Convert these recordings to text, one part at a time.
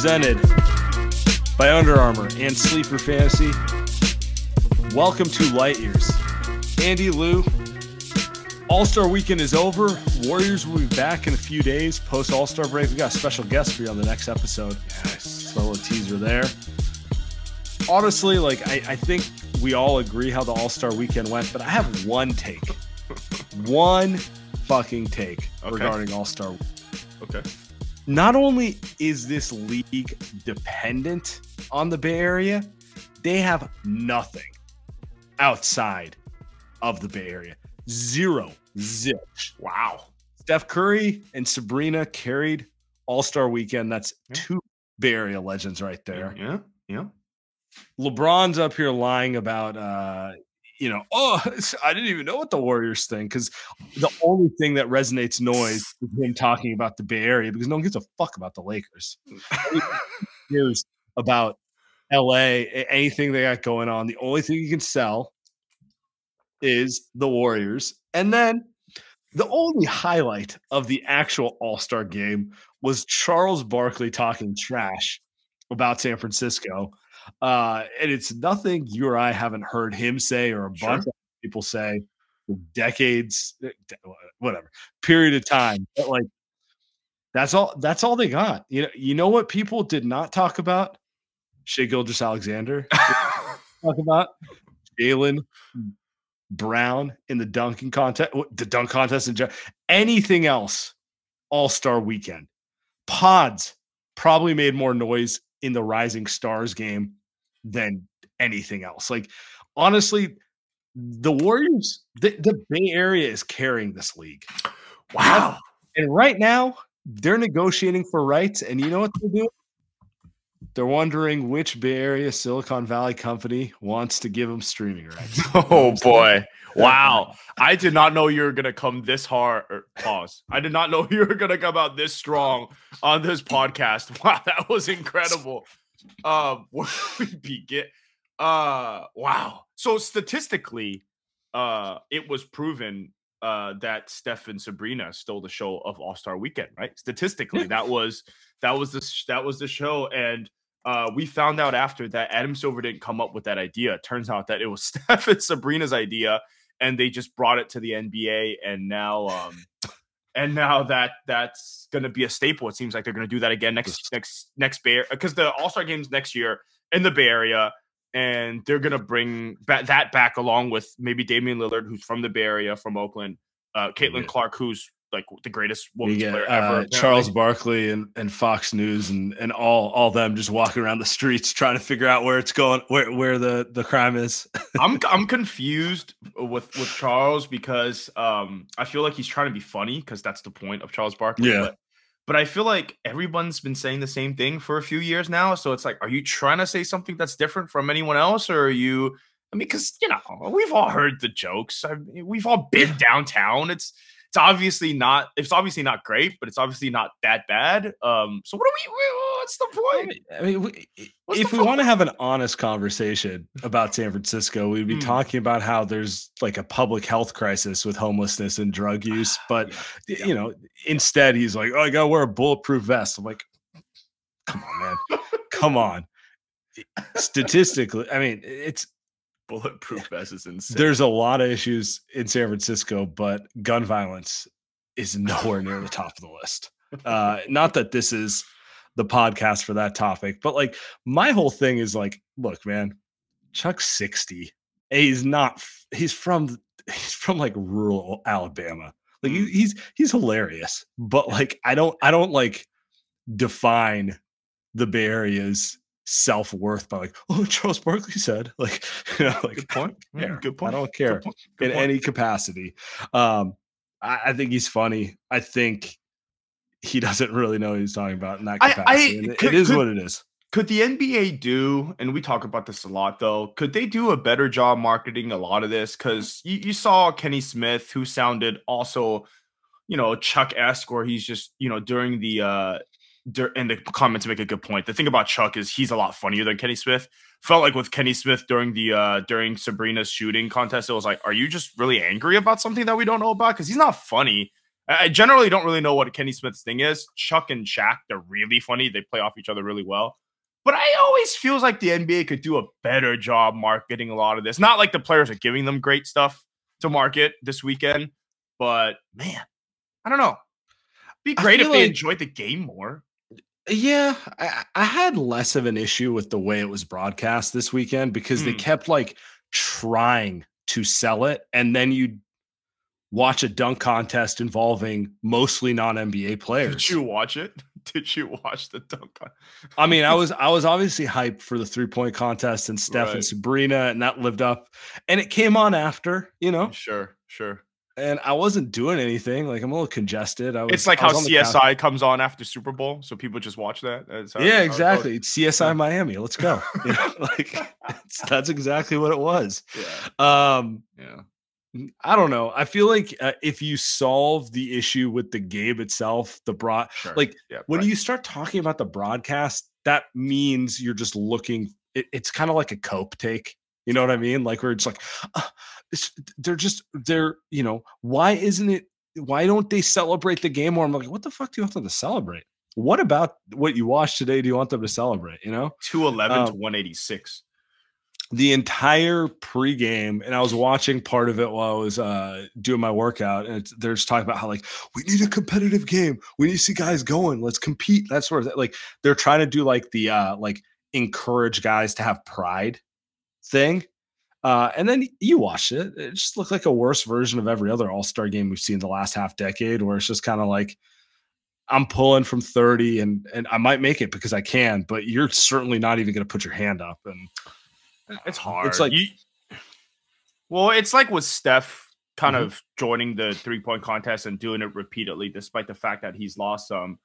Presented by Under Armour and Sleeper Fantasy. Welcome to Light Years. Andy Liu, All Star Weekend is over. Warriors will be back in a few days post All Star break. We got a special guest for you on the next episode. A little teaser there. Honestly, like I, I think we all agree how the All Star Weekend went, but I have one take, one fucking take Okay. regarding All Star Okay. Not only is this league dependent on the Bay Area, they have nothing outside of the Bay Area. Zero, zilch. Wow. Steph Curry and Sabrina carried All Star Weekend. That's Yeah. two Bay Area legends right there. Yeah. Yeah. LeBron's up here lying about, uh, you know, oh, I didn't even know what the Warriors thing because the only thing that resonates noise is him talking about the Bay Area because no one gives a fuck about the Lakers. News about LA, anything they got going on. The only thing you can sell is the Warriors. And then the only highlight of the actual All Star game was Charles Barkley talking trash about San Francisco. Uh, and it's nothing you or I haven't heard him say or a Sure. bunch of people say for decades, eh, whatever period of time. But like, that's all. That's all they got. You know. You know what people did not talk about? Shai Gilgeous-Alexander. talk about Jaylen Brown in the dunking contest, the dunk contest, and anything else. All Star Weekend. Podz probably made more noise in the Rising Stars game than anything else. Like honestly, the Warriors, the, the Bay Area is carrying this league. Wow. And right now, they're negotiating for rights. And you know what they're doing? They're wondering which Bay Area Silicon Valley company wants to give them streaming rights. Oh boy. Wow. I did not know you were gonna come this hard. Or er, pause. I did not know you were gonna come out this strong on this podcast. Wow, that was incredible. Um, where we begin? Uh, wow. So statistically, uh, it was proven uh that Steph and Sabrina stole the show of All Star Weekend, right? Statistically, that was that was the sh- that was the show, and uh, we found out after that Adam Silver didn't come up with that idea. It turns out that it was Steph and Sabrina's idea, and they just brought it to the NBA, and now, um, and now that that's going to be a staple. It seems like they're going to do that again next next next Bay because the All Star games next year in the Bay Area, and they're going to bring ba- that back along with maybe Damian Lillard, who's from the Bay Area, from Oakland, uh, Caitlin Yeah. Clark, who's like the greatest women's get player uh, ever. apparently. Charles Barkley and, and Fox News and, and all all them just walking around the streets trying to figure out where it's going, where where the, the crime is. I'm I'm confused with with Charles because um I feel like he's trying to be funny because that's the point of Charles Barkley. Yeah. But, but I feel like everyone's been saying the same thing for a few years now. So it's like, are you trying to say something that's different from anyone else, or are you? I mean, because you know we've all heard the jokes. I mean, we've all been downtown. It's it's obviously not it's obviously not great, but it's obviously not that bad. Um, so what are we? what's the point? I mean, we, if we want to have an honest conversation about San Francisco, we'd be mm. talking about how there's like a public health crisis with homelessness and drug use. But yeah. Yeah. you know, instead he's like, "Oh, I gotta wear a bulletproof vest." I'm like, "Come on, man, come on." Statistically, I mean, it's bulletproof vest is insane. There's a lot of issues in San Francisco, but gun violence is nowhere near the top of the list. Uh, not that this is the podcast for that topic, but like my whole thing is like, look, man, Chuck's 60. He's not, he's from, he's from like rural Alabama. Like mm. he's, he's hilarious, but like, I don't, I don't like define the Bay Area's self worth by like, oh, Charles Barkley said, like, you know, like, good point. Yeah, good point. I don't care good point. Good in point. any capacity. Um, I, I, think he's funny. I think he doesn't really know what he's talking about in that capacity. I, I, could, it is could, what it is. Could the NBA do, and we talk about this a lot though, could they do a better job marketing a lot of this? Because you, you saw Kenny Smith, who sounded also, you know, Chuck esque, where he's just, you know, during the uh and the comments make a good point. The thing about Chuck is he's a lot funnier than Kenny Smith. Felt like with Kenny Smith during the uh during Sabrina's shooting contest, it was like, are you just really angry about something that we don't know about? Because he's not funny. I generally don't really know what Kenny Smith's thing is. Chuck and Shaq, they're really funny. They play off each other really well. But I always feels like the NBA could do a better job marketing a lot of this. Not like the players are giving them great stuff to market this weekend, but man, I don't know. It'd be great if they like, enjoyed the game more. Yeah, I, I, had less of an issue with the way it was broadcast this weekend because mm. they hmm. kept like trying to sell it, and then you watch a dunk contest involving mostly non NBA players. Did you watch it? Did you watch the dunk? Con- I mean, I was I was obviously hyped for the three point contest and Steph right. and Sabrina, and that lived up. And it came on after, you know. Sure, sure. And I wasn't doing anything. Like I'm a little congested. I Was, it's like how CSI comes on after Super Bowl, so people just watch that. How, yeah, exactly. It's CSI. Miami. Let's go. You know, like that's exactly what it was. Yeah. Um, yeah. I don't know. I feel like uh, if you solve the issue with the game itself, the broad, sure. like yeah, when right. you start talking about the broadcast, that means you're just looking. It, it's kind of like a cope take. You know what I mean? Like we're just like, uh, they're just they're you know why isn't it? Why don't they celebrate the game more? I'm like, what the fuck do you want them to celebrate? What about what you watched today? Do you want them to celebrate? You know, two eleven um, to one eighty six the entire pregame, and I was watching part of it while I was uh, doing my workout, and they're just talking about how like we need a competitive game. We need to see guys going. Let's compete. That sort of like they're trying to do like the uh, like encourage guys to have pride thing. Uh, and then you watch it; it just looked like a worse version of every other All Star game we've seen the last half decade, where it's just kind of like I'm pulling from 30, and and I might make it because I can, but you're certainly not even going to put your hand up and it's hard. It's like you, well, it's like with Steph kind mm-hmm. of joining the three point contest and doing it repeatedly, despite the fact that he's lost some.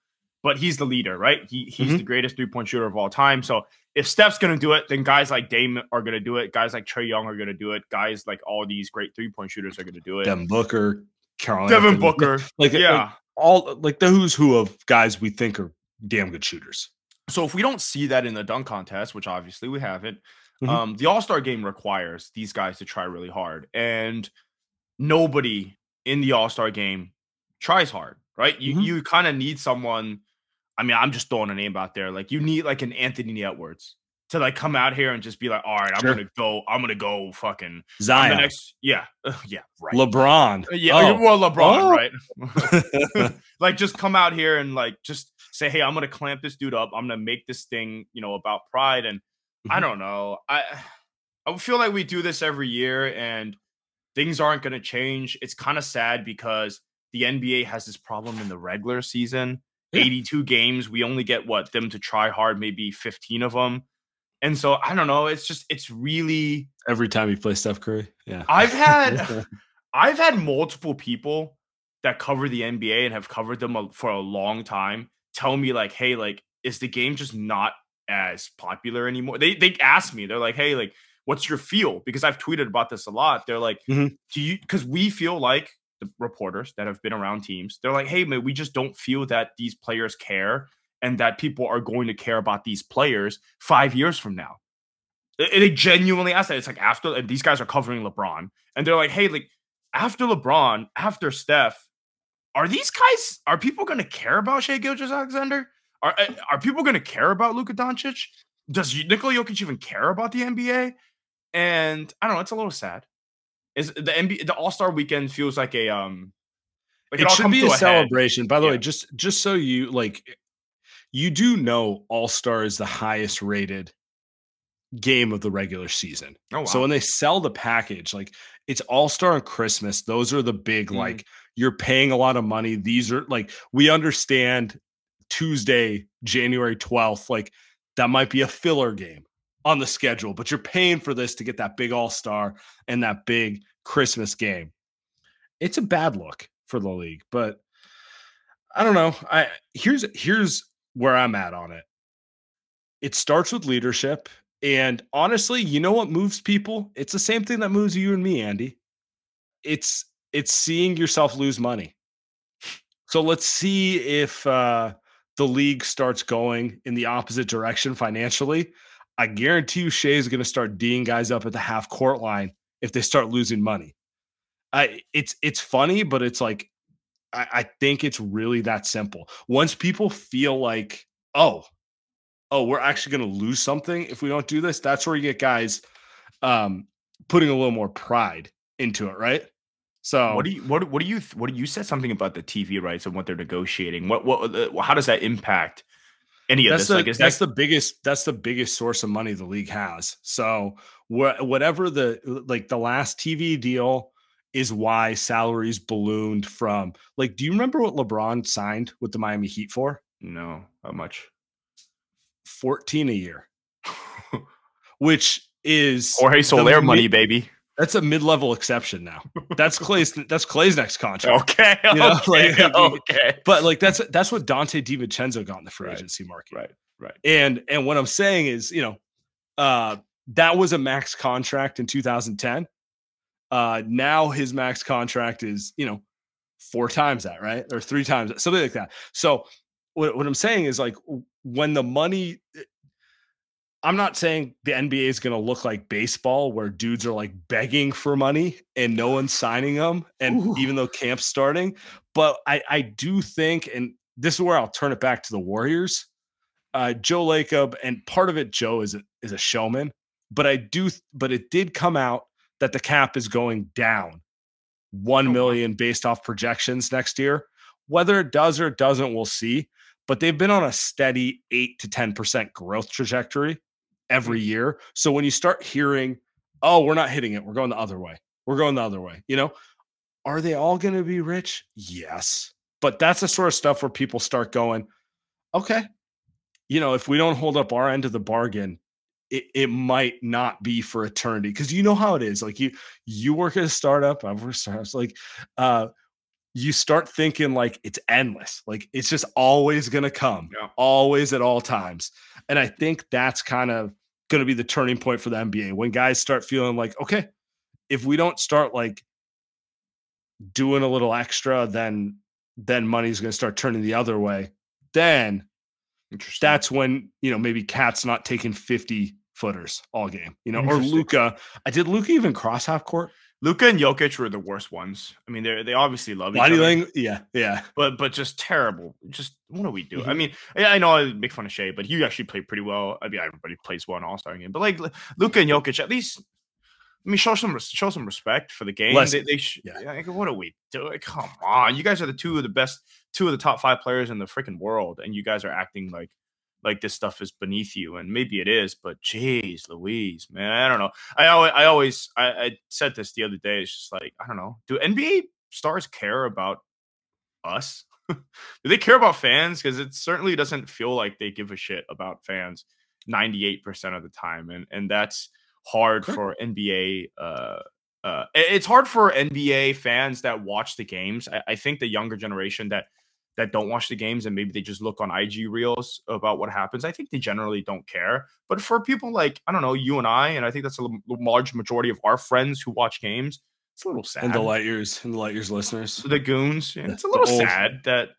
But he's the leader, right? He he's mm-hmm. the greatest three point shooter of all time. So if Steph's going to do it, then guys like Dame are going to do it. Guys like Trae Young are going to do it. Guys like all these great three point shooters are going to do it. Devin Booker, Carol Devin Booker, like yeah, like all like the who's who of guys we think are damn good shooters. So if we don't see that in the dunk contest, which obviously we haven't, Mm-hmm. Um, the All Star game requires these guys to try really hard, and nobody in the All Star game tries hard, right? You mm-hmm. you kind of need someone. I mean, I'm just throwing a name out there. Like you need like an Anthony Edwards to like come out here and just be like, all right, I'm sure. gonna go, I'm gonna go fucking Zion. Next, yeah, uh, yeah, right. LeBron. Uh, yeah, oh. well, LeBron, oh. right? like just come out here and like just say, hey, I'm gonna clamp this dude up. I'm gonna make this thing, you know, about pride and I mm-hmm. don't know. I I feel like we do this every year and things aren't going to change. It's kind of sad because the NBA has this problem in the regular season. Yeah. 82 games, we only get what them to try hard, maybe 15 of them. And so I don't know. It's just it's really every time you play Steph Curry. Yeah, I've had I've had multiple people that cover the NBA and have covered them for a long time tell me like, hey, like, is the game just not as popular anymore. They they ask me, they're like, hey, like, what's your feel? Because I've tweeted about this a lot. They're like, mm-hmm. do you because we feel like the reporters that have been around teams, they're like, hey, man, we just don't feel that these players care and that people are going to care about these players five years from now. They, they genuinely ask that. It's like after and these guys are covering LeBron, and they're like, "Hey, like after LeBron, after Steph, are these guys? Are people going to care about Shai Gilgeous-Alexander? Are eh, are people going to care about Luka Doncic? Does Nikola Jokic even care about the NBA? And I don't know. It's a little sad. Is the NBA the All Star Weekend feels like a um like it, it should be a, a celebration. By the yeah. way, just just so you like, you do know All Star is the highest rated game of the regular season. Oh, wow. So when they sell the package, like it's All Star and Christmas, those are the big mm-hmm. like you're paying a lot of money. These are like we understand Tuesday, January 12th, like that might be a filler game on the schedule, but you're paying for this to get that big All Star and that big Christmas game. It's a bad look for the league, but I don't know. I here's here's where I'm at on it. It starts with leadership and honestly, you know what moves people? It's the same thing that moves you and me, Andy. It's it's seeing yourself lose money. So let's see if uh, the league starts going in the opposite direction financially. I guarantee you, Shai is going to start D'ing guys up at the half court line if they start losing money. I it's it's funny, but it's like I, I think it's really that simple. Once people feel like, oh, oh, we're actually going to lose something if we don't do this. That's where you get guys um, putting a little more pride into it, right? So what do you what what do you what do you said something about the TV rights and what they're negotiating? What what uh, how does that impact any of that's this? The, like is that's that... the biggest that's the biggest source of money the league has. So wh- whatever the like the last TV deal is why salaries ballooned from like do you remember what LeBron signed with the Miami Heat for? No, how much? 14 a year, which is Jorge Soler money, baby. That's a mid-level exception now. That's Clay's. That's Clay's next contract. Okay, you know, okay, like, okay. But like that's that's what Donte DiVincenzo got in the free right, agency market. Right, right. And and what I'm saying is, you know, uh, that was a max contract in 2010. Uh, now his max contract is, you know, four times that, right, or three times something like that. So what, what I'm saying is like when the money I'm not saying the NBA is going to look like baseball where dudes are like begging for money and no one's signing them. And Ooh. even though camp's starting, but I, I do think, and this is where I'll turn it back to the Warriors. Uh, Joe Lacob, and part of it, Joe is a, is a showman, but I do, but it did come out that the cap is going down one million based off projections next year. Whether it does or it doesn't, we'll see but they've been on a steady 8 to 10% growth trajectory every year. So when you start hearing, oh, we're not hitting it, we're going the other way, we're going the other way, you know, are they all going to be rich? Yes. But that's the sort of stuff where people start going, okay, you know, if we don't hold up our end of the bargain, it, it might not be for eternity because you know how it is. Like you, you work at a startup. I've worked startups. Like, uh, you start thinking like it's endless. Like it's just always going to come, yeah. always at all times. And I think that's kind of going to be the turning point for the NBA when guys start feeling like, okay, if we don't start like doing a little extra, then then money's going to start turning the other way. Then that's when you know maybe KAT's not taking 50 footers all game, you know, or Luka. I did Luka even cross half court? Luka and Jokic were the worst ones. I mean, they they obviously love Body each other. Language, yeah, yeah, but but just terrible. Just what do we do? Mm-hmm. I mean, I know I make fun of Shai, but he actually played pretty well. I mean, everybody plays well in All Star game, but like Luka and Jokic, at least. I mean, show some show some respect for the game. Less, they, they sh- yeah. Like, what are we doing? Come on, you guys are the two of the best, two of the top five players in the freaking world, and you guys are acting like like this stuff is beneath you and maybe it is but geez louise man i don't know. I always i always i, I said this the other day it's just like i don't know do nba stars care about us? Do they care about fans? Because it certainly doesn't feel like they give a shit about fans 98% of the time and and that's hard for nba uh uh, it's hard for NBA fans that watch the games. I, I think the younger generation that that don't watch the games and maybe they just look on IG reels about what happens. I think they generally don't care. But for people like, I don't know, you and I, and I think that's a large majority of our friends who watch games, it's a little sad. And the light years and the light years listeners. The goons. Yeah, it's a little sad that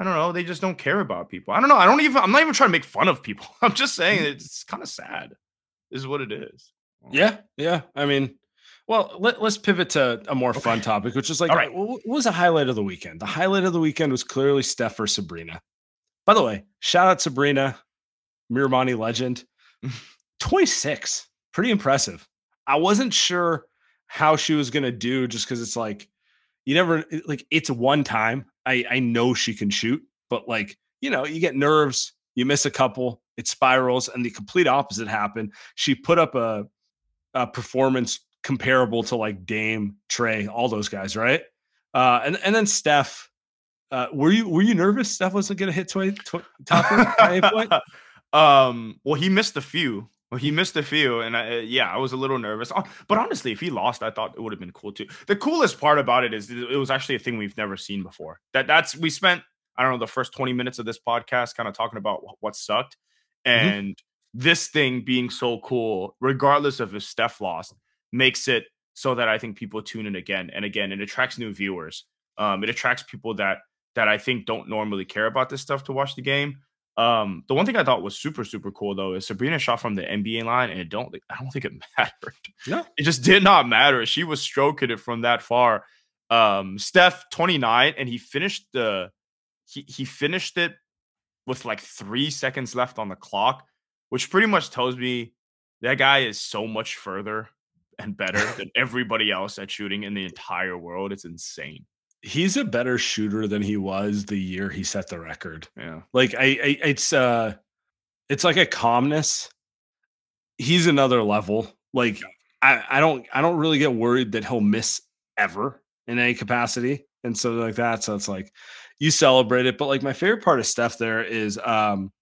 I don't know. They just don't care about people. I don't know. I don't even. I'm not even trying to make fun of people. I'm just saying it's kind of sad. Is what it is. Yeah, yeah. I mean, well, let, let's pivot to a more fun topic, which is like, All right. what what was the highlight of the weekend? The highlight of the weekend was clearly Steph or Sabrina. By the way, shout out Sabrina, Miramonte legend, 26, pretty impressive. I wasn't sure how she was going to do just because it's like, you never, like, it's one time. I, I know she can shoot, but like, you know, you get nerves, you miss a couple, it spirals, and the complete opposite happened. She put up a, a performance comparable to like Dame, Trey, all those guys, right? Uh, and and then Steph, uh, were you were you nervous? Steph wasn't going to hit twi- tw- top of at any point? um. Well, he missed a few. Well, he missed a few, and I, uh, yeah, I was a little nervous. Oh, but honestly, if he lost, I thought it would have been cool too. The coolest part about it is it was actually a thing we've never seen before. That that's we spent I don't know the first twenty minutes of this podcast kind of talking about wh- what sucked, and this thing being so cool, regardless of if Steph lost, makes it so that I think people tune in again and again. It attracts new viewers. Um, it attracts people that that I think don't normally care about this stuff to watch the game. Um, the one thing I thought was super super cool though is Sabrina shot from the NBA line, and it don't I don't think it mattered. No. it just did not matter. She was stroking it from that far. Um, Steph twenty nine, and he finished the he he finished it with like three seconds left on the clock, which pretty much tells me that guy is so much further and better than everybody else at shooting in the entire world. It's insane. He's a better shooter than he was the year he set the record. Yeah. Like I, I it's uh it's like a calmness. He's another level. Like I, I don't I don't really get worried that he'll miss ever in any capacity and so like that. So it's like you celebrate it. But like my favorite part of Steph there is um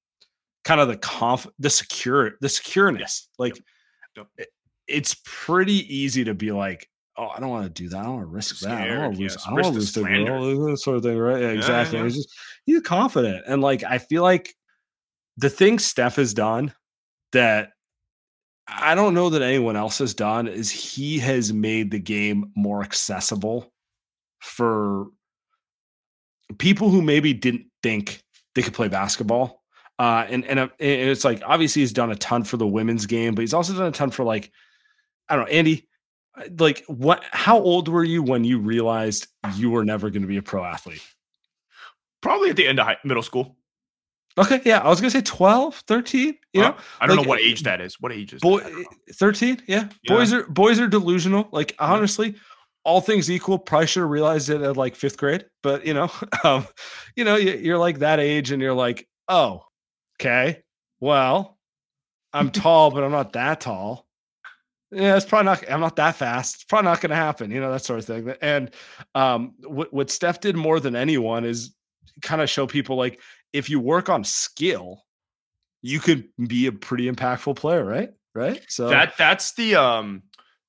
kind of the conf the secure the secureness. Like Yep. it- it's pretty easy to be like, oh, I don't want to do that. I don't want to risk that. I don't want to lose. yes. I don't want to lose the girl. Sort of thing, right? Yeah, Yeah, exactly. yeah. He's just he's confident, and like I feel like the thing Steph has done that I don't know that anyone else has done is he has made the game more accessible for people who maybe didn't think they could play basketball. Uh, and and, uh, and it's like obviously he's done a ton for the women's game, but he's also done a ton for like I don't know, Andy. uh, Like what? How old were you when you realized you were never going to be a pro athlete? Probably at the end of high, middle school. Okay, yeah, I was gonna say 12, 13, you know, I don't like, know what uh, age that is. What age is boy that? I don't know. 13 yeah. Yeah. boys are boys are delusional like honestly all things equal probably should have realized it at like fifth grade but you know um you know you- you're like that age and you're like oh okay well i'm tall but i'm not that tall yeah it's probably not i'm not that fast. It's probably not going to happen you know that sort of thing. And um what, what steph did more than anyone is kind of show people like if you work on skill you could be a pretty impactful player right? Right? So that that's the um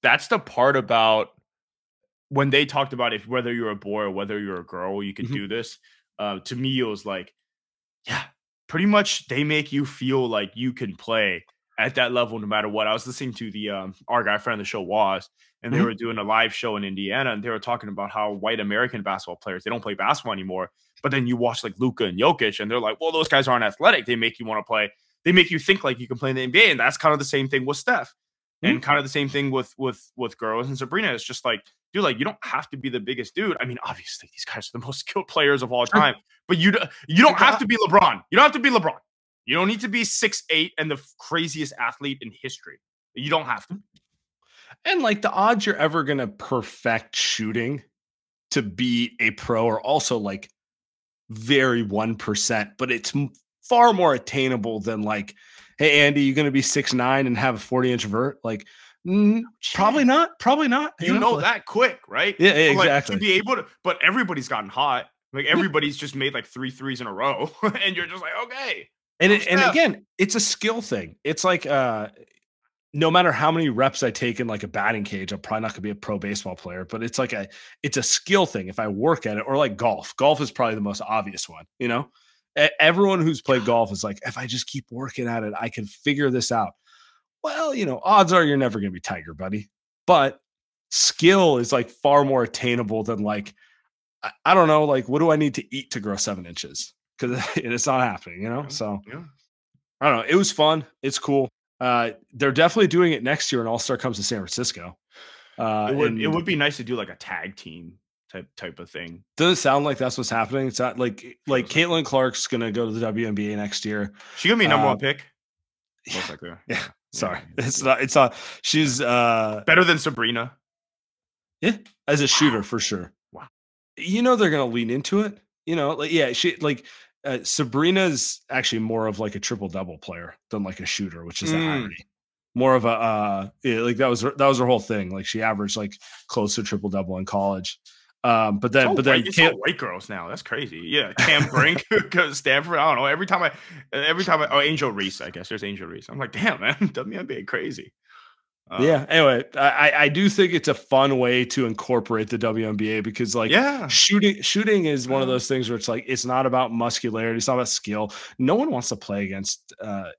that's the part about when they talked about if whether you're a boy or whether you're a girl you can Mhm. do this uh to me it was like yeah pretty much they make you feel like you can play at that level no matter what i was listening to the um our guy friend of the show was and they Mhm. were doing a live show in indiana and they were talking about how white american basketball players they don't play basketball anymore but then you watch like Luka and Jokic, and they're like, well, those guys aren't athletic. They make you want to play. They make you think like you can play in the NBA, and that's kind of the same thing with Steph, and kind of the same thing with with with girls and Sabrina. It's just like, dude, like you don't have to be the biggest dude. I mean, obviously these guys are the most skilled players of all time, but you you don't have to be LeBron. You don't have to be LeBron. You don't need to be six eight and the craziest athlete in history. You don't have to. And like the odds you're ever going to perfect shooting to be a pro are also like very 1%, but it's far more attainable than like, hey, Andy, you're going to be six nine and have a 40 inch vert. Like, mm, probably not. Probably not. You know like- that quick, right? Yeah, yeah, like, exactly. to be able to, but everybody's gotten hot. Like everybody's just made like three threes in a row, and you're just like, okay, and it, and again, it's a skill thing. It's like uh no matter how many reps I take in like a batting cage, I'm probably not gonna be a pro baseball player, but it's like a it's a skill thing if I work at it, or like golf. Golf is probably the most obvious one, you know. Everyone who's played golf is like, if I just keep working at it, I can figure this out. Well, you know, odds are you're never gonna be Tiger, buddy. But skill is like far more attainable than like I, I don't know, like what do I need to eat to grow seven inches? Because it's not happening, you know. So Yeah. I don't know. It was fun. It's cool. Uh, they're definitely doing it next year, and All Star comes to San Francisco. Uh, It would it would be nice to do like a tag team type type of thing. doesn't sound like that's what's happening. It's not like like Feels Caitlin Clark's gonna go to the WNBA next year. She gonna be number Uh, one pick. Most likely. Yeah, Sorry, it's not. It's not. She's uh Better than Sabrina. Yeah, as a shooter for sure. Wow. You know they're gonna lean into it. You know, like yeah, she like uh, Sabrina's actually more of like a triple double player than like a shooter, which is the Mm. irony. More of a uh yeah, like that was her, that was her whole thing. Like she averaged like close to triple double in college. Um, but then all but then white, it's Cam- all white girls now. That's crazy. Yeah, Cam Brink Stanford. I don't know. Every time I, every time I, oh Angel Reese. I guess there's Angel Reese. I'm like, damn man, WNBA crazy. Uh, yeah. Anyway, I I- I do think it's a fun way to incorporate the WNBA because like yeah. shooting shooting is one of those things where it's like it's not about muscularity it's not about skill no one wants to play against uh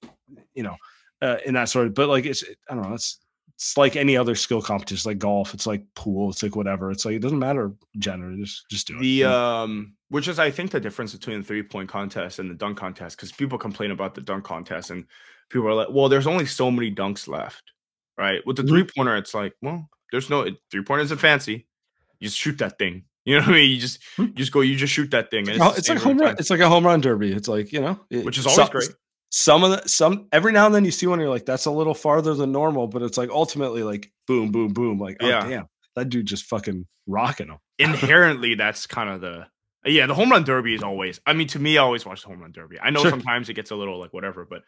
you know uh, in that sort of but like it's i don't know it's it's like any other skill competition like golf it's like pool it's like whatever it's like it doesn't matter gender just just do it The um, which is I think the difference between the three point contest and the dunk contest because people complain about the dunk contest and people are like, well, there's only so many dunks left, right? With the Mhm. three pointer, it's like, well, there's no three pointer isn't fancy. You just shoot that thing. You know what I mean? You just Hmm. you just go, you just shoot that thing. And Oh, it's like home run time, it's like a home run derby it's like you know it- which is some- always great. some of the some every now and then you see one you're like that's a little farther than normal but it's like ultimately like boom boom boom like oh Yeah. damn that dude just fucking rocking them Inherently, that's kind of the yeah. The home run derby is always. I mean, to me, I always watch the home run derby. I know Sure. sometimes it gets a little like whatever, but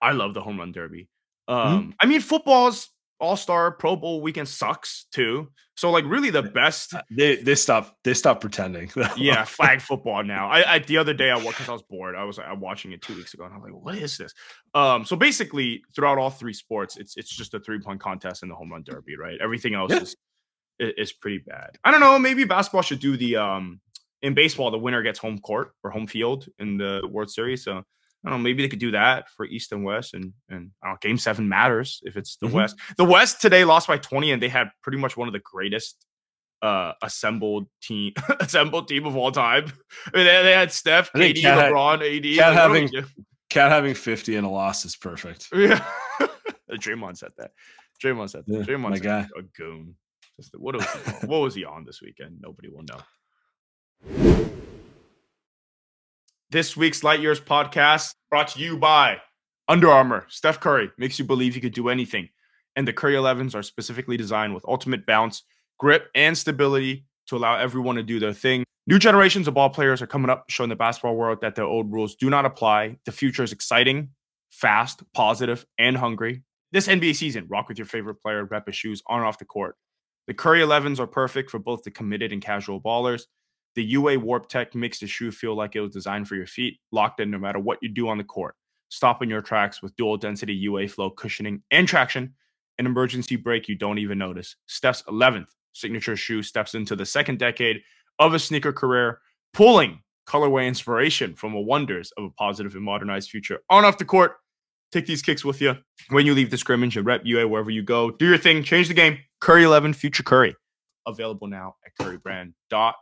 I love the home run derby. Mm-hmm. Um, I mean, football's All Star Pro Bowl weekend sucks too. So like, really, the best. they they stop they stop pretending yeah, flag football now. I, I the other day I watched because I was bored. I was I'm watching it two weeks ago, and I'm like, what is this? Um, so basically, throughout all three sports, it's it's just a three point contest and the home run derby, right? Everything else Yeah. is is pretty bad. I don't know. Maybe basketball should do the um in baseball, the winner gets home court or home field in the World Series. So I don't know. Maybe they could do that for East and West, and and I don't know, Game Seven matters if it's the Mhm. West. The West today lost by 20, and they had pretty much one of the greatest uh assembled team assembled team of all time. I mean, they, they had Steph, KD, KAT LeBron, AD. KAT like, what do we having- KAT having 50 and a loss is perfect yeah. Draymond said that. Draymond said that. Yeah, Draymond my guy. a goon. Just, what was he what was he on this weekend? Nobody will know. This week's Light Years podcast brought to you by Under Armour. Steph Curry makes you believe you could do anything. And the Curry 11s are specifically designed with ultimate bounce, grip, and stability to allow everyone to do their thing. New generations of ball players are coming up, showing the basketball world that their old rules do not apply. The future is exciting, fast, positive, and hungry. This NBA season, rock with your favorite player, rep his shoes on and off the court. The Curry 11s are perfect for both the committed and casual ballers. The UA Warp Tech makes the shoe feel like it was designed for your feet, locked in no matter what you do on the court. Stop in your tracks with dual density UA flow cushioning and traction. An emergency brake you don't even notice. Steph's 11th signature shoe steps into the second decade of a sneaker career, pulling colorway inspiration from the wonders of a positive and modernized future on off the court. Take these kicks with you when you leave the scrimmage and rep UA wherever you go. Do your thing, change the game. Curry 11 Future Curry. Available now at currybrand.com.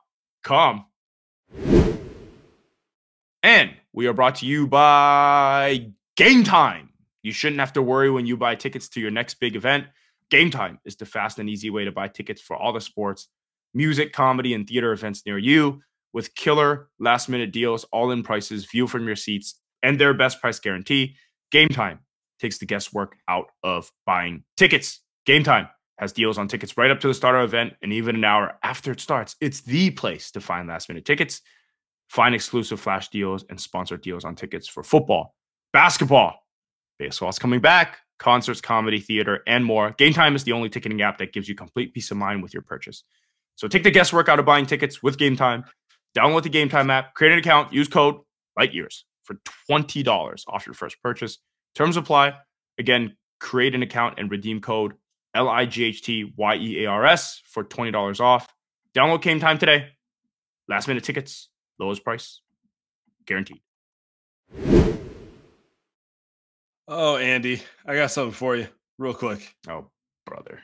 And we are brought to you by Game Time. You shouldn't have to worry when you buy tickets to your next big event. Game Time is the fast and easy way to buy tickets for all the sports, music, comedy, and theater events near you with killer last minute deals, all in prices, view from your seats, and their best price guarantee. Game Time takes the guesswork out of buying tickets. Game Time has deals on tickets right up to the start of event and even an hour after it starts. It's the place to find last minute tickets, find exclusive flash deals, and sponsored deals on tickets for football, basketball, baseball's coming back, concerts, comedy, theater, and more. Game Time is the only ticketing app that gives you complete peace of mind with your purchase. So take the guesswork out of buying tickets with Game Time. Download the Game Time app, create an account, use code LIGHTYEARS for $20 off your first purchase. Terms apply. Again, create an account and redeem code L I G H T Y E A R S for $20 off. Download Game Time today. Last minute tickets, lowest price, guaranteed. oh andy i got something for you real quick Oh, brother.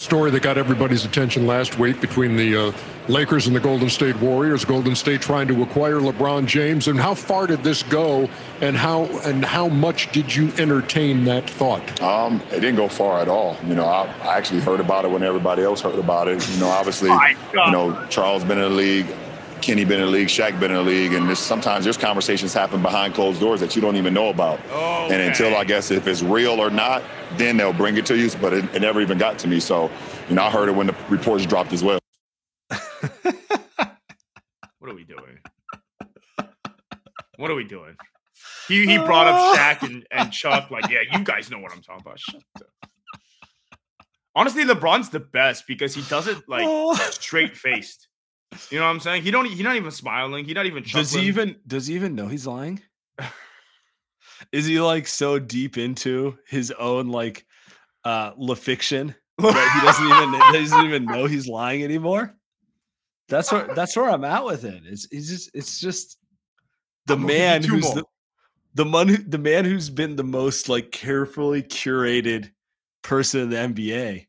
Story that got everybody's attention last week between the uh, Lakers and the Golden State Warriors. Golden State trying to acquire LeBron James, and how far did this go, and how and how much did you entertain that thought? Um, it didn't go far at all. You know, I, I actually heard about it when everybody else heard about it. You know, obviously, you know, Charles been in the league. Kenny been in the league, Shaq been in the league, and there's, sometimes there's conversations happen behind closed doors that you don't even know about. And until I guess if it's real or not, then they'll bring it to you. But it, it never even got to me. So, you know, I heard it when the reports dropped as well. What are we doing? What are we doing? He he brought up Shaq and, and Chuck, like, yeah, you guys know what I'm talking about. Shut up. Honestly, LeBron's the best because he does it like straight faced. You know what I'm saying? He don't he's not even smiling. He's not even chuckling. Does he even does he even know he's lying? Is he like so deep into his own like uh la fiction that he doesn't even he doesn't even know he's lying anymore? That's where that's where I'm at with it. It's it's just it's just the I'm gonna give you man who's more. the the man who, the man who's been the most like carefully curated person in the NBA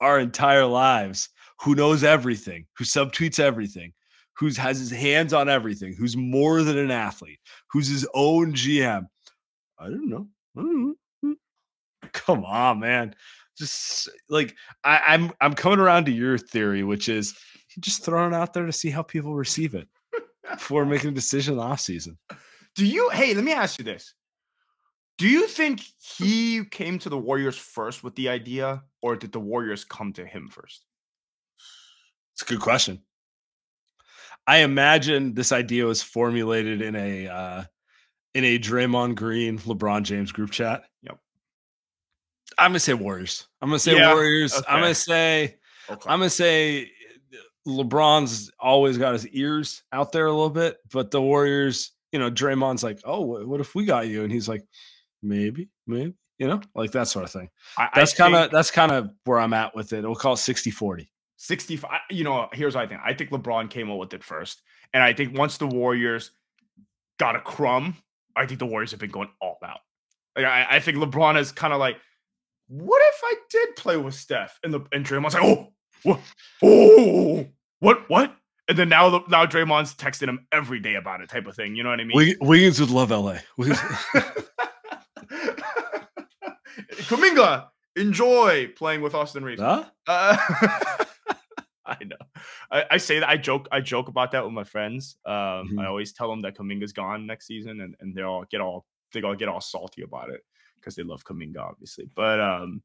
our entire lives, who knows everything, who subtweets everything, who has his hands on everything, who's more than an athlete, who's his own GM. I don't know. I don't know. Come on, man. Just like I, I'm I'm coming around to your theory, which is just throwing out there to see how people receive it before making a decision in the offseason. Do you hey, let me ask you this. Do you think he came to the Warriors first with the idea, or did the Warriors come to him first? It's a good question. I imagine this idea was formulated in a uh, in a Draymond Green, LeBron James group chat. Yep. I'm gonna say Warriors. I'm gonna say Yeah, Warriors. I'm gonna say Okay. I'm gonna say LeBron's always got his ears out there a little bit, but the Warriors, you know, Draymond's like, oh, wh- what if we got you? And he's like, maybe, maybe, you know, like that sort of thing. I That's kind of that's kind of where I'm at with it. We'll call it 60 40. 65. You know, here's what I think. I think LeBron came up with it first. And I think once the Warriors got a crumb, I think the Warriors have been going all out. Like I, I think LeBron is kind of like, what if I did play with Steph? And the and Draymond's like, oh, what, oh, what, what? And then now, the- now Draymond's texting him every day about it, type of thing. You know what I mean? Wiggins would love LA. Kuminga, enjoy playing with Austin Reaves. huh? Uh, I. I, say that I joke. I joke about that with my friends. Um, Mhm. I always tell them that Kuminga's gone next season, and, and they all get all they all get all salty about it because they love Kuminga, obviously. But um,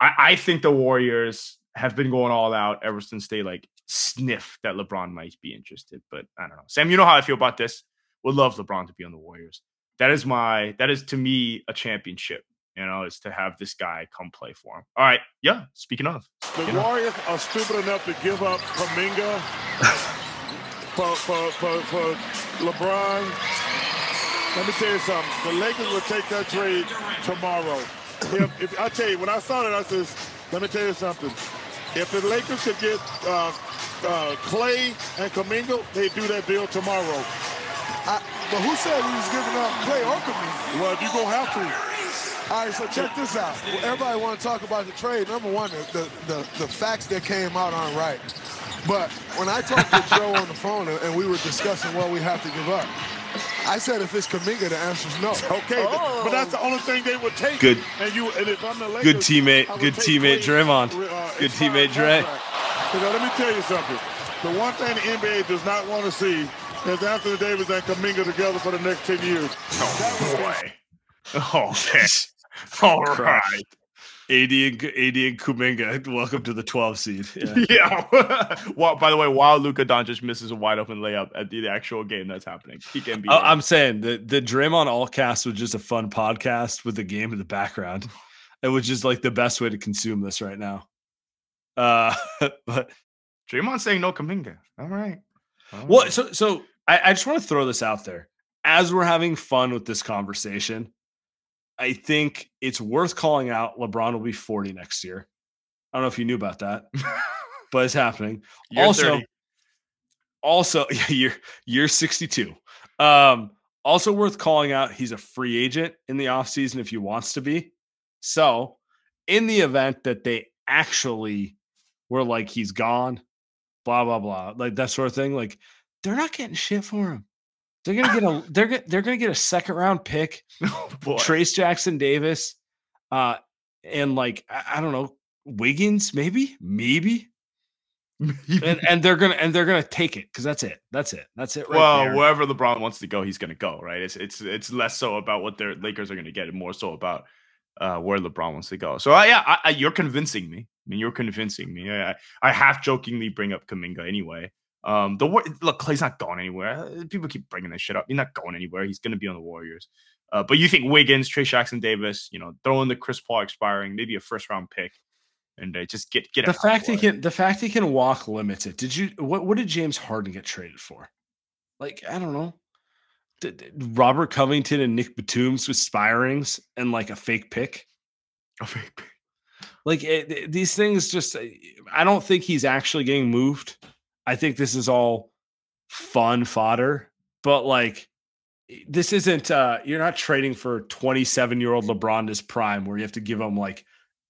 I, I think the Warriors have been going all out ever since they like sniff that LeBron might be interested. But I don't know, Sam. You know how I feel about this. Would love LeBron to be on the Warriors. That is my. That is to me a championship. You know, is to have this guy come play for him. All right. Yeah. Speaking of. The You know. Warriors are stupid enough to give up Kuminga for, for, for, for LeBron. Let me tell you something. The Lakers will take that trade tomorrow. If, if I tell you, when I saw that, I says, let me tell you something. If the Lakers could get uh, uh, Clay and Kuminga, they do that deal tomorrow. I, but who said we was giving up Clay or Kuminga? Well, you gonna have to. All right, so check this out. Everybody want to talk about the trade. Number one, the, the, the, the facts that came out aren't right. But when I talked to Joe on the phone and, and we were discussing what we have to give up, I said if it's Kuminga, the answer's no. Okay, but that's the only thing they would take. Good. And you, and if I'm the Lakers, Good teammate- good teammate Clay, Draymond. uh, Good teammate Dre. contract. Because let me tell you something. The one thing the NBA does not want to see is Anthony Davis and Kuminga together for the next 10 years. Oh boy. Okay. All right. AD and AD and Kuminga, welcome to the 12 seed. Yeah. Yeah. well, by the way, while Luka Doncic misses a wide open layup at the, the actual game that's happening, he can be. I'm saying the the Draymond Allcast was just a fun podcast with the game in the background. It was just like the best way to consume this right now. Uh, but Draymond saying no Kuminga. All right. All Well, right. so so I, I just want to throw this out there. As we're having fun with this conversation, I think it's worth calling out LeBron will be 40 next year. I don't know if you knew about that, but it's happening. Year also, 30. also yeah, year year 62. Um, also worth calling out, he's a free agent in the offseason if he wants to be. So, in the event that they actually were like he's gone, blah blah blah, like that sort of thing. Like they're not getting shit for him. They're gonna get a they're they're gonna get a second round pick, oh, Trayce Jackson Davis, uh, and like I, I don't know Wiggins maybe maybe and, and they're gonna and they're gonna take it because that's it. That's it. That's it. Right well, there. wherever LeBron wants to go, he's gonna go. Right. It's it's it's less so about what their Lakers are gonna get, and more so about uh, where LeBron wants to go. So uh, yeah, I, I, you're convincing me. I mean, you're convincing me. I, I half jokingly bring up Kuminga anyway. Um, the look, Clay's not going anywhere. People keep bringing this shit up. He's not going anywhere. He's gonna be on the Warriors. Uh, but you think Wiggins, Trace Jackson-Davis, you know, throw in the Chris Paul expiring, maybe a first round pick and uh, just get get the fact he can the fact he can walk limits it. Did you what what did James Harden get traded for? Like I don't know. Did, Robert Covington and Nick Batum's with spirings and like a fake pick. A fake pick. Like it, eh, these things, just eh, I don't think he's actually getting moved. I think this is all fun fodder, but like this isn't. uh You're not trading for 27 year old LeBron this prime where you have to give him like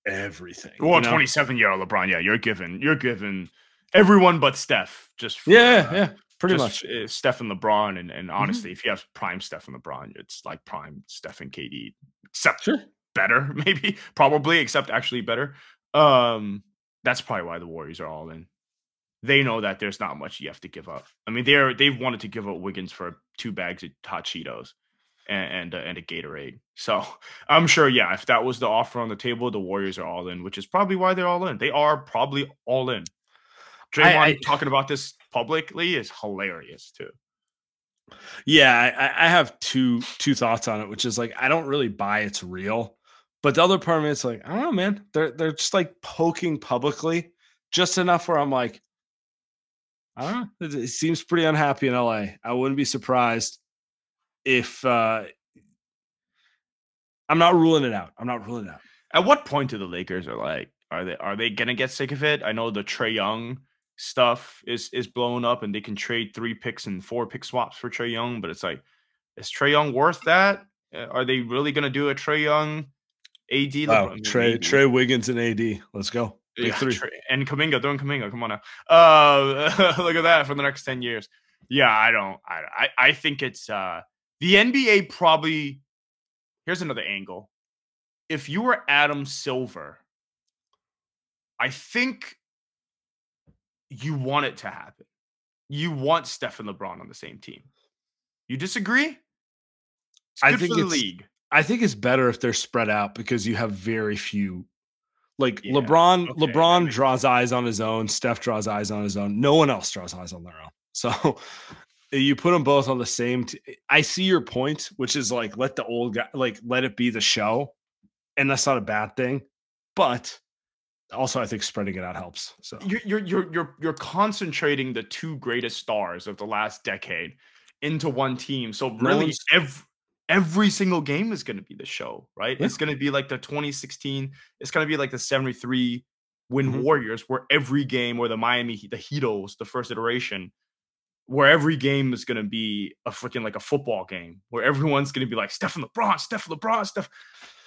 everything. Well, 27 year old LeBron, yeah, you're given you're given everyone but Steph. Just for, yeah, uh, yeah, pretty much uh, Steph and LeBron, and and mm-hmm. honestly, mm-hmm. if you have prime Steph and LeBron, it's like prime Steph and KD, except sure. better, maybe, probably, except actually better. Um, that's probably why the Warriors are all in. They know that there's not much you have to give up. I mean, they're they've wanted to give up Wiggins for two bags of hot Cheetos and and, uh, and a Gatorade. So I'm sure, yeah, if that was the offer on the table, the Warriors are all in, which is probably why they're all in. They are probably all in. Draymond I, I, talking about this publicly is hilarious too. Yeah, I, I, have two two thoughts on it, which is like I don't really buy it's real, but the other part of me is like I don't know, man. They're they're just like poking publicly just enough where I'm like, I don't know. It, seems pretty unhappy in LA. I wouldn't be surprised if uh I'm not ruling it out. I'm not ruling it out. At what point do the Lakers are like, are they are they gonna get sick of it? I know the Trae Young stuff is is blowing up and they can trade three picks and four pick swaps for Trae Young, but it's like, is Trae Young worth that? Uh, are they really gonna do a Trae Young AD? Wow, Trey Trey Wiggins and AD. Let's go. Big yeah, three. And Kuminga, throwing Kuminga. Come on now. Uh, look at that for the next 10 years. Yeah, I don't I I, I think it's uh the NBA probably here's another angle. If you were Adam Silver, I think you want it to happen. You want Steph and LeBron on the same team. You disagree? I think the league. I think it's better if they're spread out because you have very few. Like yeah, LeBron, okay, LeBron draws eyes on his own. Steph draws eyes on his own. No one else draws eyes on their own. So you put them both on the same. T- I see your point, which is like let the old guy like let it be the show, and that's not a bad thing. But also, I think spreading it out helps. So you're you're you're you're, you're concentrating the two greatest stars of the last decade into one team. So really, every every single game is going to be the show, right? Yeah. It's going to be like the 2016. It's going to be like the 73 win mm-hmm. Warriors, where every game, or the Miami the Heatles, the first iteration where every game is going to be a freaking like a football game where everyone's going to be like Stephen LeBron, Stephen LeBron, Steph.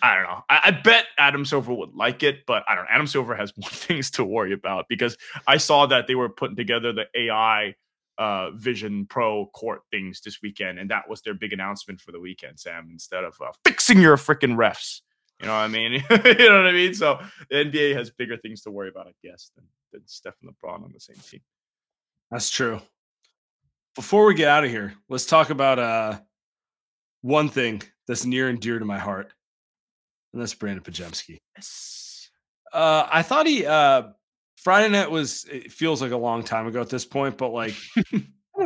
I don't know. I, I, bet Adam Silver would like it, but I don't know. Adam Silver has more things to worry about because I saw that they were putting together the AI uh, Vision Pro court things this weekend, and that was their big announcement for the weekend, Sam, instead of uh, fixing your freaking refs. You know what I mean? you know what I mean? So the NBA has bigger things to worry about, I guess, than, than Stephen LeBron on the same team. That's true before we get out of here, let's talk about uh, one thing that's near and dear to my heart, and that's Brandon Podziemski. Yes. Uh, I thought he uh, Friday night was. It feels like a long time ago at this point, but like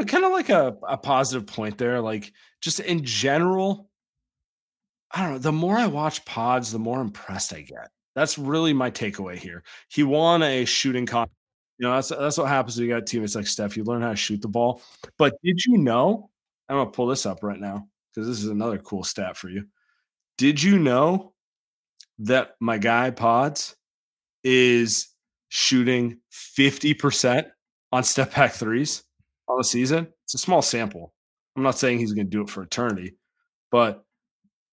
kind of like a, a positive point there. Like just in general, I don't know. The more I watch Podz, the more impressed I get. That's really my takeaway here. He won a shooting contest you know, that's that's what happens when you got teammates like Steph. You learn how to shoot the ball. But did you know? I'm gonna pull this up right now because this is another cool stat for you. Did you know that my guy Podz is shooting 50% on step back threes on the season? It's a small sample. I'm not saying he's gonna do it for eternity, but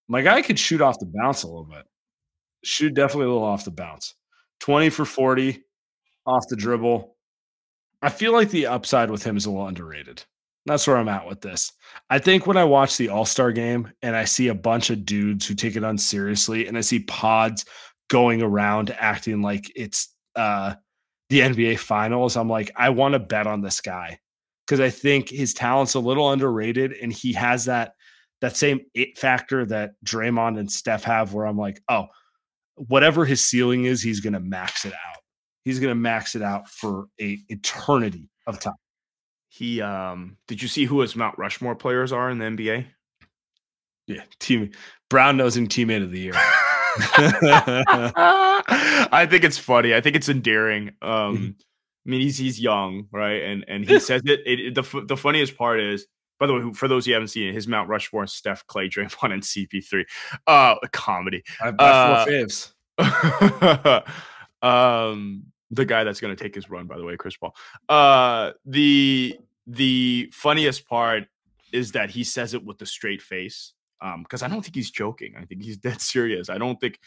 my guy could shoot off the bounce a little bit. Shoot definitely a little off the bounce. 20 for 40 off the dribble. I feel like the upside with him is a little underrated. That's where I'm at with this. I think when I watch the All Star game and I see a bunch of dudes who take it unseriously, and I see Podz going around acting like it's uh, the NBA Finals, I'm like, I want to bet on this guy because I think his talent's a little underrated, and he has that that same it factor that Draymond and Steph have, where I'm like, oh, whatever his ceiling is, he's going to max it out. He's going to max it out for a eternity of time. He um did you see who his Mount Rushmore players are in the NBA? Yeah, team Brown nosing teammate of the year. I think it's funny. I think it's endearing. Um, mm-hmm. I mean, he's he's young, right? And and he says it, it, it. the the funniest part is, by the way, for those you haven't seen it, his Mount Rushmore: Steph, Clay, Draymond, and CP3. Uh, comedy. I uh, four faves. um, the guy that's going to take his run, by the way, Chris Paul. Uh, the the funniest part is that he says it with a straight face. Um, because I don't think he's joking. I think he's dead serious. I don't think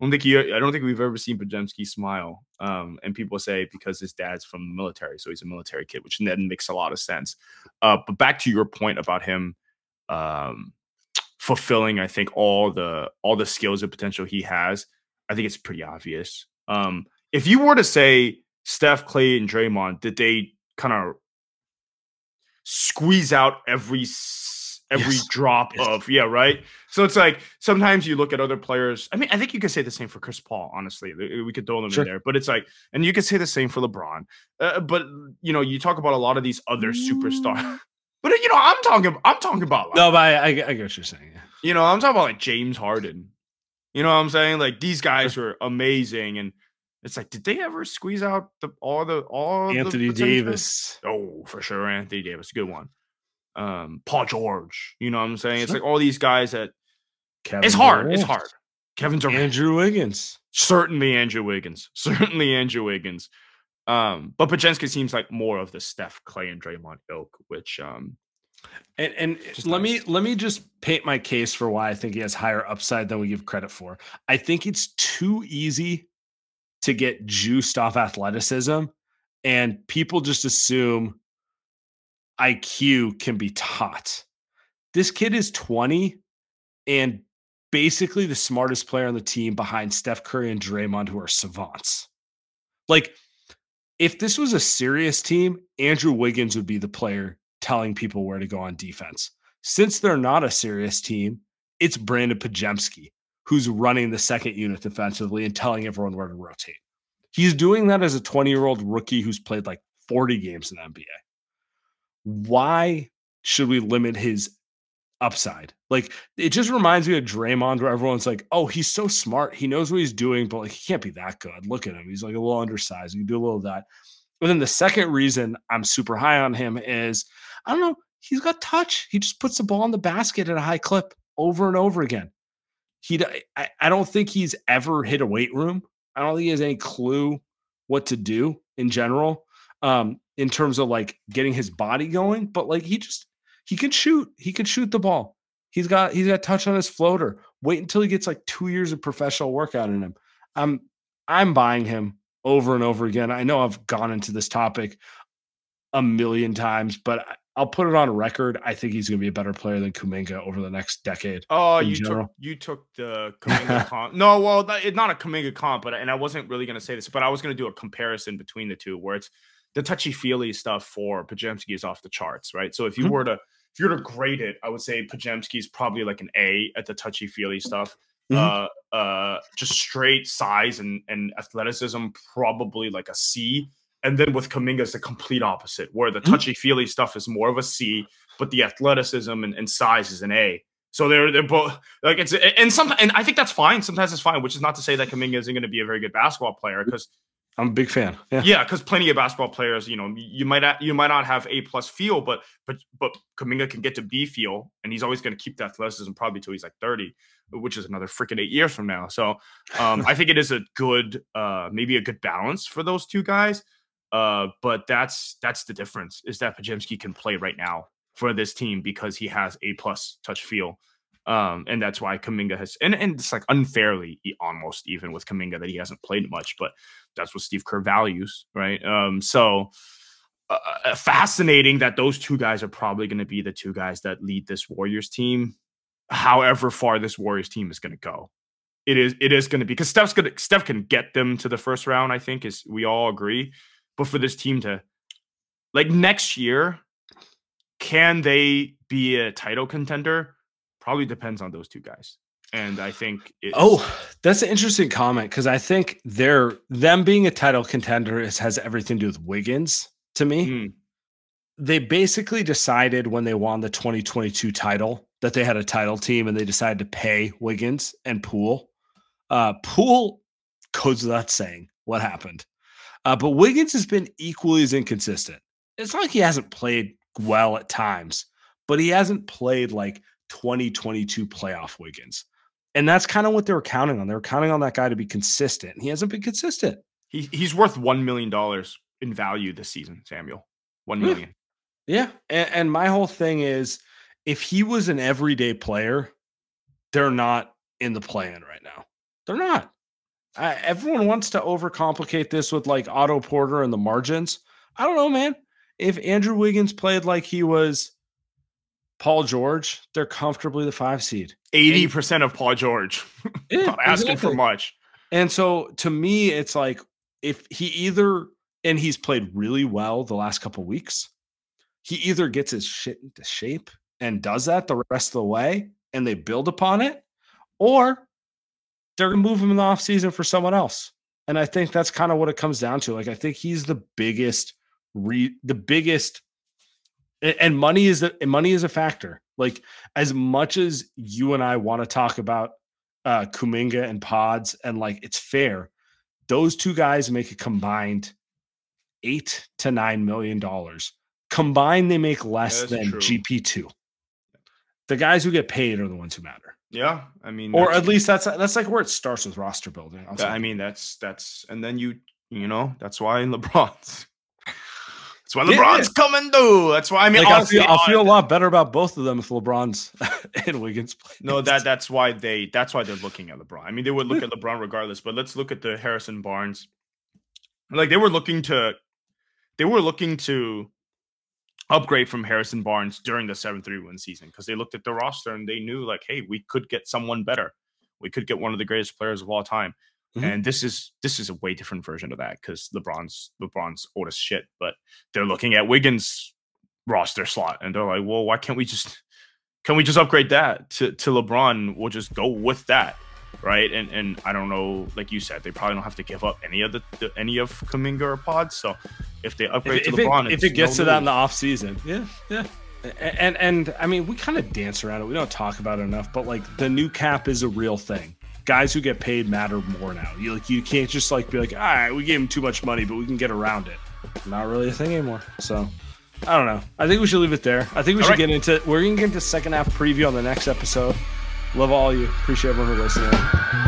I don't think he I don't think we've ever seen Podziemski smile. Um, and people say because his dad's from the military, so he's a military kid, which then makes a lot of sense. Uh, but back to your point about him um fulfilling, I think, all the all the skills and potential he has, I think it's pretty obvious. Um, if you were to say Steph, Clay, and Draymond, did they kind of squeeze out every every yes. drop yes. of yeah right so it's like sometimes you look at other players i mean i think you could say the same for chris paul honestly we could throw them sure. in there but it's like and you could say the same for lebron uh, but you know you talk about a lot of these other superstars mm. but you know i'm talking i'm talking about like, no but I, I, I get what you're saying you know i'm talking about like james harden you know what i'm saying like these guys are amazing and it's like, did they ever squeeze out the all the all Anthony the Davis? Oh, for sure, Anthony Davis, good one. Um, Paul George, you know what I'm saying? It's like all these guys that Kevin it's hard. Durant. It's hard. Kevin Durant, Andrew Wiggins, certainly Andrew Wiggins, certainly Andrew Wiggins. Um, but Podziemski seems like more of the Steph, Clay, and Draymond ilk, which um, and and let nice. me let me just paint my case for why I think he has higher upside than we give credit for. I think it's too easy to get juiced off athleticism. And people just assume IQ can be taught. This kid is 20 and basically the smartest player on the team behind Steph Curry and Draymond, who are savants. Like, if this was a serious team, Andrew Wiggins would be the player telling people where to go on defense. Since they're not a serious team, it's Brandon Podziemski who's running the second unit defensively and telling everyone where to rotate. He's doing that as a 20 year old rookie who's played like 40 games in the NBA. Why should we limit his upside? Like it just reminds me of Draymond, where everyone's like, "Oh, he's so smart. He knows what he's doing, but like he can't be that good. Look at him. He's like a little undersized. He can do a little of that." But then the second reason I'm super high on him is I don't know. He's got touch. He just puts the ball in the basket at a high clip over and over again he I, I don't think he's ever hit a weight room. I don't think he has any clue what to do in general um in terms of like getting his body going, but like he just he can shoot. He can shoot the ball. He's got he's got touch on his floater. Wait until he gets like 2 years of professional workout in him. I'm I'm buying him over and over again. I know I've gone into this topic a million times, but I'll put it on record. I think he's going to be a better player than Kuminga over the next decade. Oh, you general. took you took the Kuminga comp. No, well, it's not a Kuminga comp, but and I wasn't really going to say this, but I was going to do a comparison between the two, where it's the touchy feely stuff for Podziemski is off the charts, right? So if you mm-hmm. were to if you were to grade it, I would say Podziemski is probably like an A at the touchy feely stuff. Mm-hmm. Uh, uh, just straight size and and athleticism, probably like a C and then with Kuminga, it's the complete opposite, where the mm-hmm. touchy feely stuff is more of a C, but the athleticism and, and size is an A. So they're they're both like it's and some and I think that's fine. Sometimes it's fine, which is not to say that Kuminga isn't going to be a very good basketball player because I'm a big fan. Yeah, yeah, because plenty of basketball players, you know, you might not, you might not have A plus feel, but but but Kuminga can get to B feel, and he's always going to keep the athleticism probably till he's like 30, which is another freaking eight years from now. So um, I think it is a good, uh, maybe a good balance for those two guys. Uh, but that's that's the difference is that Podziemski can play right now for this team because he has a plus touch feel. Um, and that's why Kuminga has, and, and it's like unfairly almost even with Kuminga that he hasn't played much, but that's what Steve Kerr values, right? Um, so uh, uh fascinating that those two guys are probably going to be the two guys that lead this Warriors team, however far this Warriors team is going to go. It is, it is going to be because Steph's going Steph can get them to the first round, I think, is we all agree. But for this team to, like next year, can they be a title contender? Probably depends on those two guys. And I think Oh, that's an interesting comment because I think they're them being a title contender is, has everything to do with Wiggins to me. Mm. They basically decided when they won the 2022 title that they had a title team and they decided to pay Wiggins and Poole. Uh, Poole goes without saying what happened. Uh, but Wiggins has been equally as inconsistent. It's not like he hasn't played well at times, but he hasn't played like 2022 playoff Wiggins. And that's kind of what they were counting on. They were counting on that guy to be consistent. He hasn't been consistent. He, he's worth $1 million in value this season, Samuel. 1 million. Yeah. And, and my whole thing is if he was an everyday player, they're not in the plan right now. They're not. Everyone wants to overcomplicate this with like Otto Porter and the margins. I don't know, man. If Andrew Wiggins played like he was Paul George, they're comfortably the five seed. 80% of Paul George. Yeah, Not asking exactly. for much. And so to me, it's like if he either, and he's played really well the last couple weeks, he either gets his shit into shape and does that the rest of the way and they build upon it, or they're going to move him in the offseason for someone else. And I think that's kind of what it comes down to. Like, I think he's the biggest, re, the biggest and money is a money is a factor. Like as much as you and I want to talk about uh Kuminga and Podz and like it's fair, those two guys make a combined eight to nine million dollars. Combined, they make less than GP two. The guys who get paid are the ones who matter. Yeah, I mean, or at least that's that's like where it starts with roster building. I mean, that's that's and then you you know that's why in LeBron's that's why LeBron's yeah. coming through. That's why I mean, like, honestly, I'll, feel, I'll feel a lot better about both of them if LeBron's and Wiggins play. No, that that's why they that's why they're looking at LeBron. I mean, they would look at LeBron regardless, but let's look at the Harrison Barnes. Like they were looking to, they were looking to upgrade from Harrison Barnes during the seven three win season because they looked at the roster and they knew like, hey, we could get someone better. We could get one of the greatest players of all time. Mm-hmm. And this is this is a way different version of that because LeBron's LeBron's old as shit. But they're looking at Wiggins roster slot and they're like, well, why can't we just can we just upgrade that to, to LeBron? We'll just go with that. Right. And and I don't know, like you said, they probably don't have to give up any of the, the any of Kuminga or Podz. So if they upgrade if, to if LeBron, it, if it gets no to that in the off season, yeah, yeah. And and I mean, we kind of dance around it. We don't talk about it enough, but like the new cap is a real thing guys who get paid matter more now. You like you can't just like be like, all right, we gave him too much money, but we can get around it. Not really a thing anymore. So I don't know. I think we should leave it there. I think we all should right. get into we're gonna get into second half preview on the next episode. Love all you. Appreciate everyone who listening.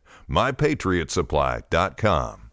mypatriotsupply.com.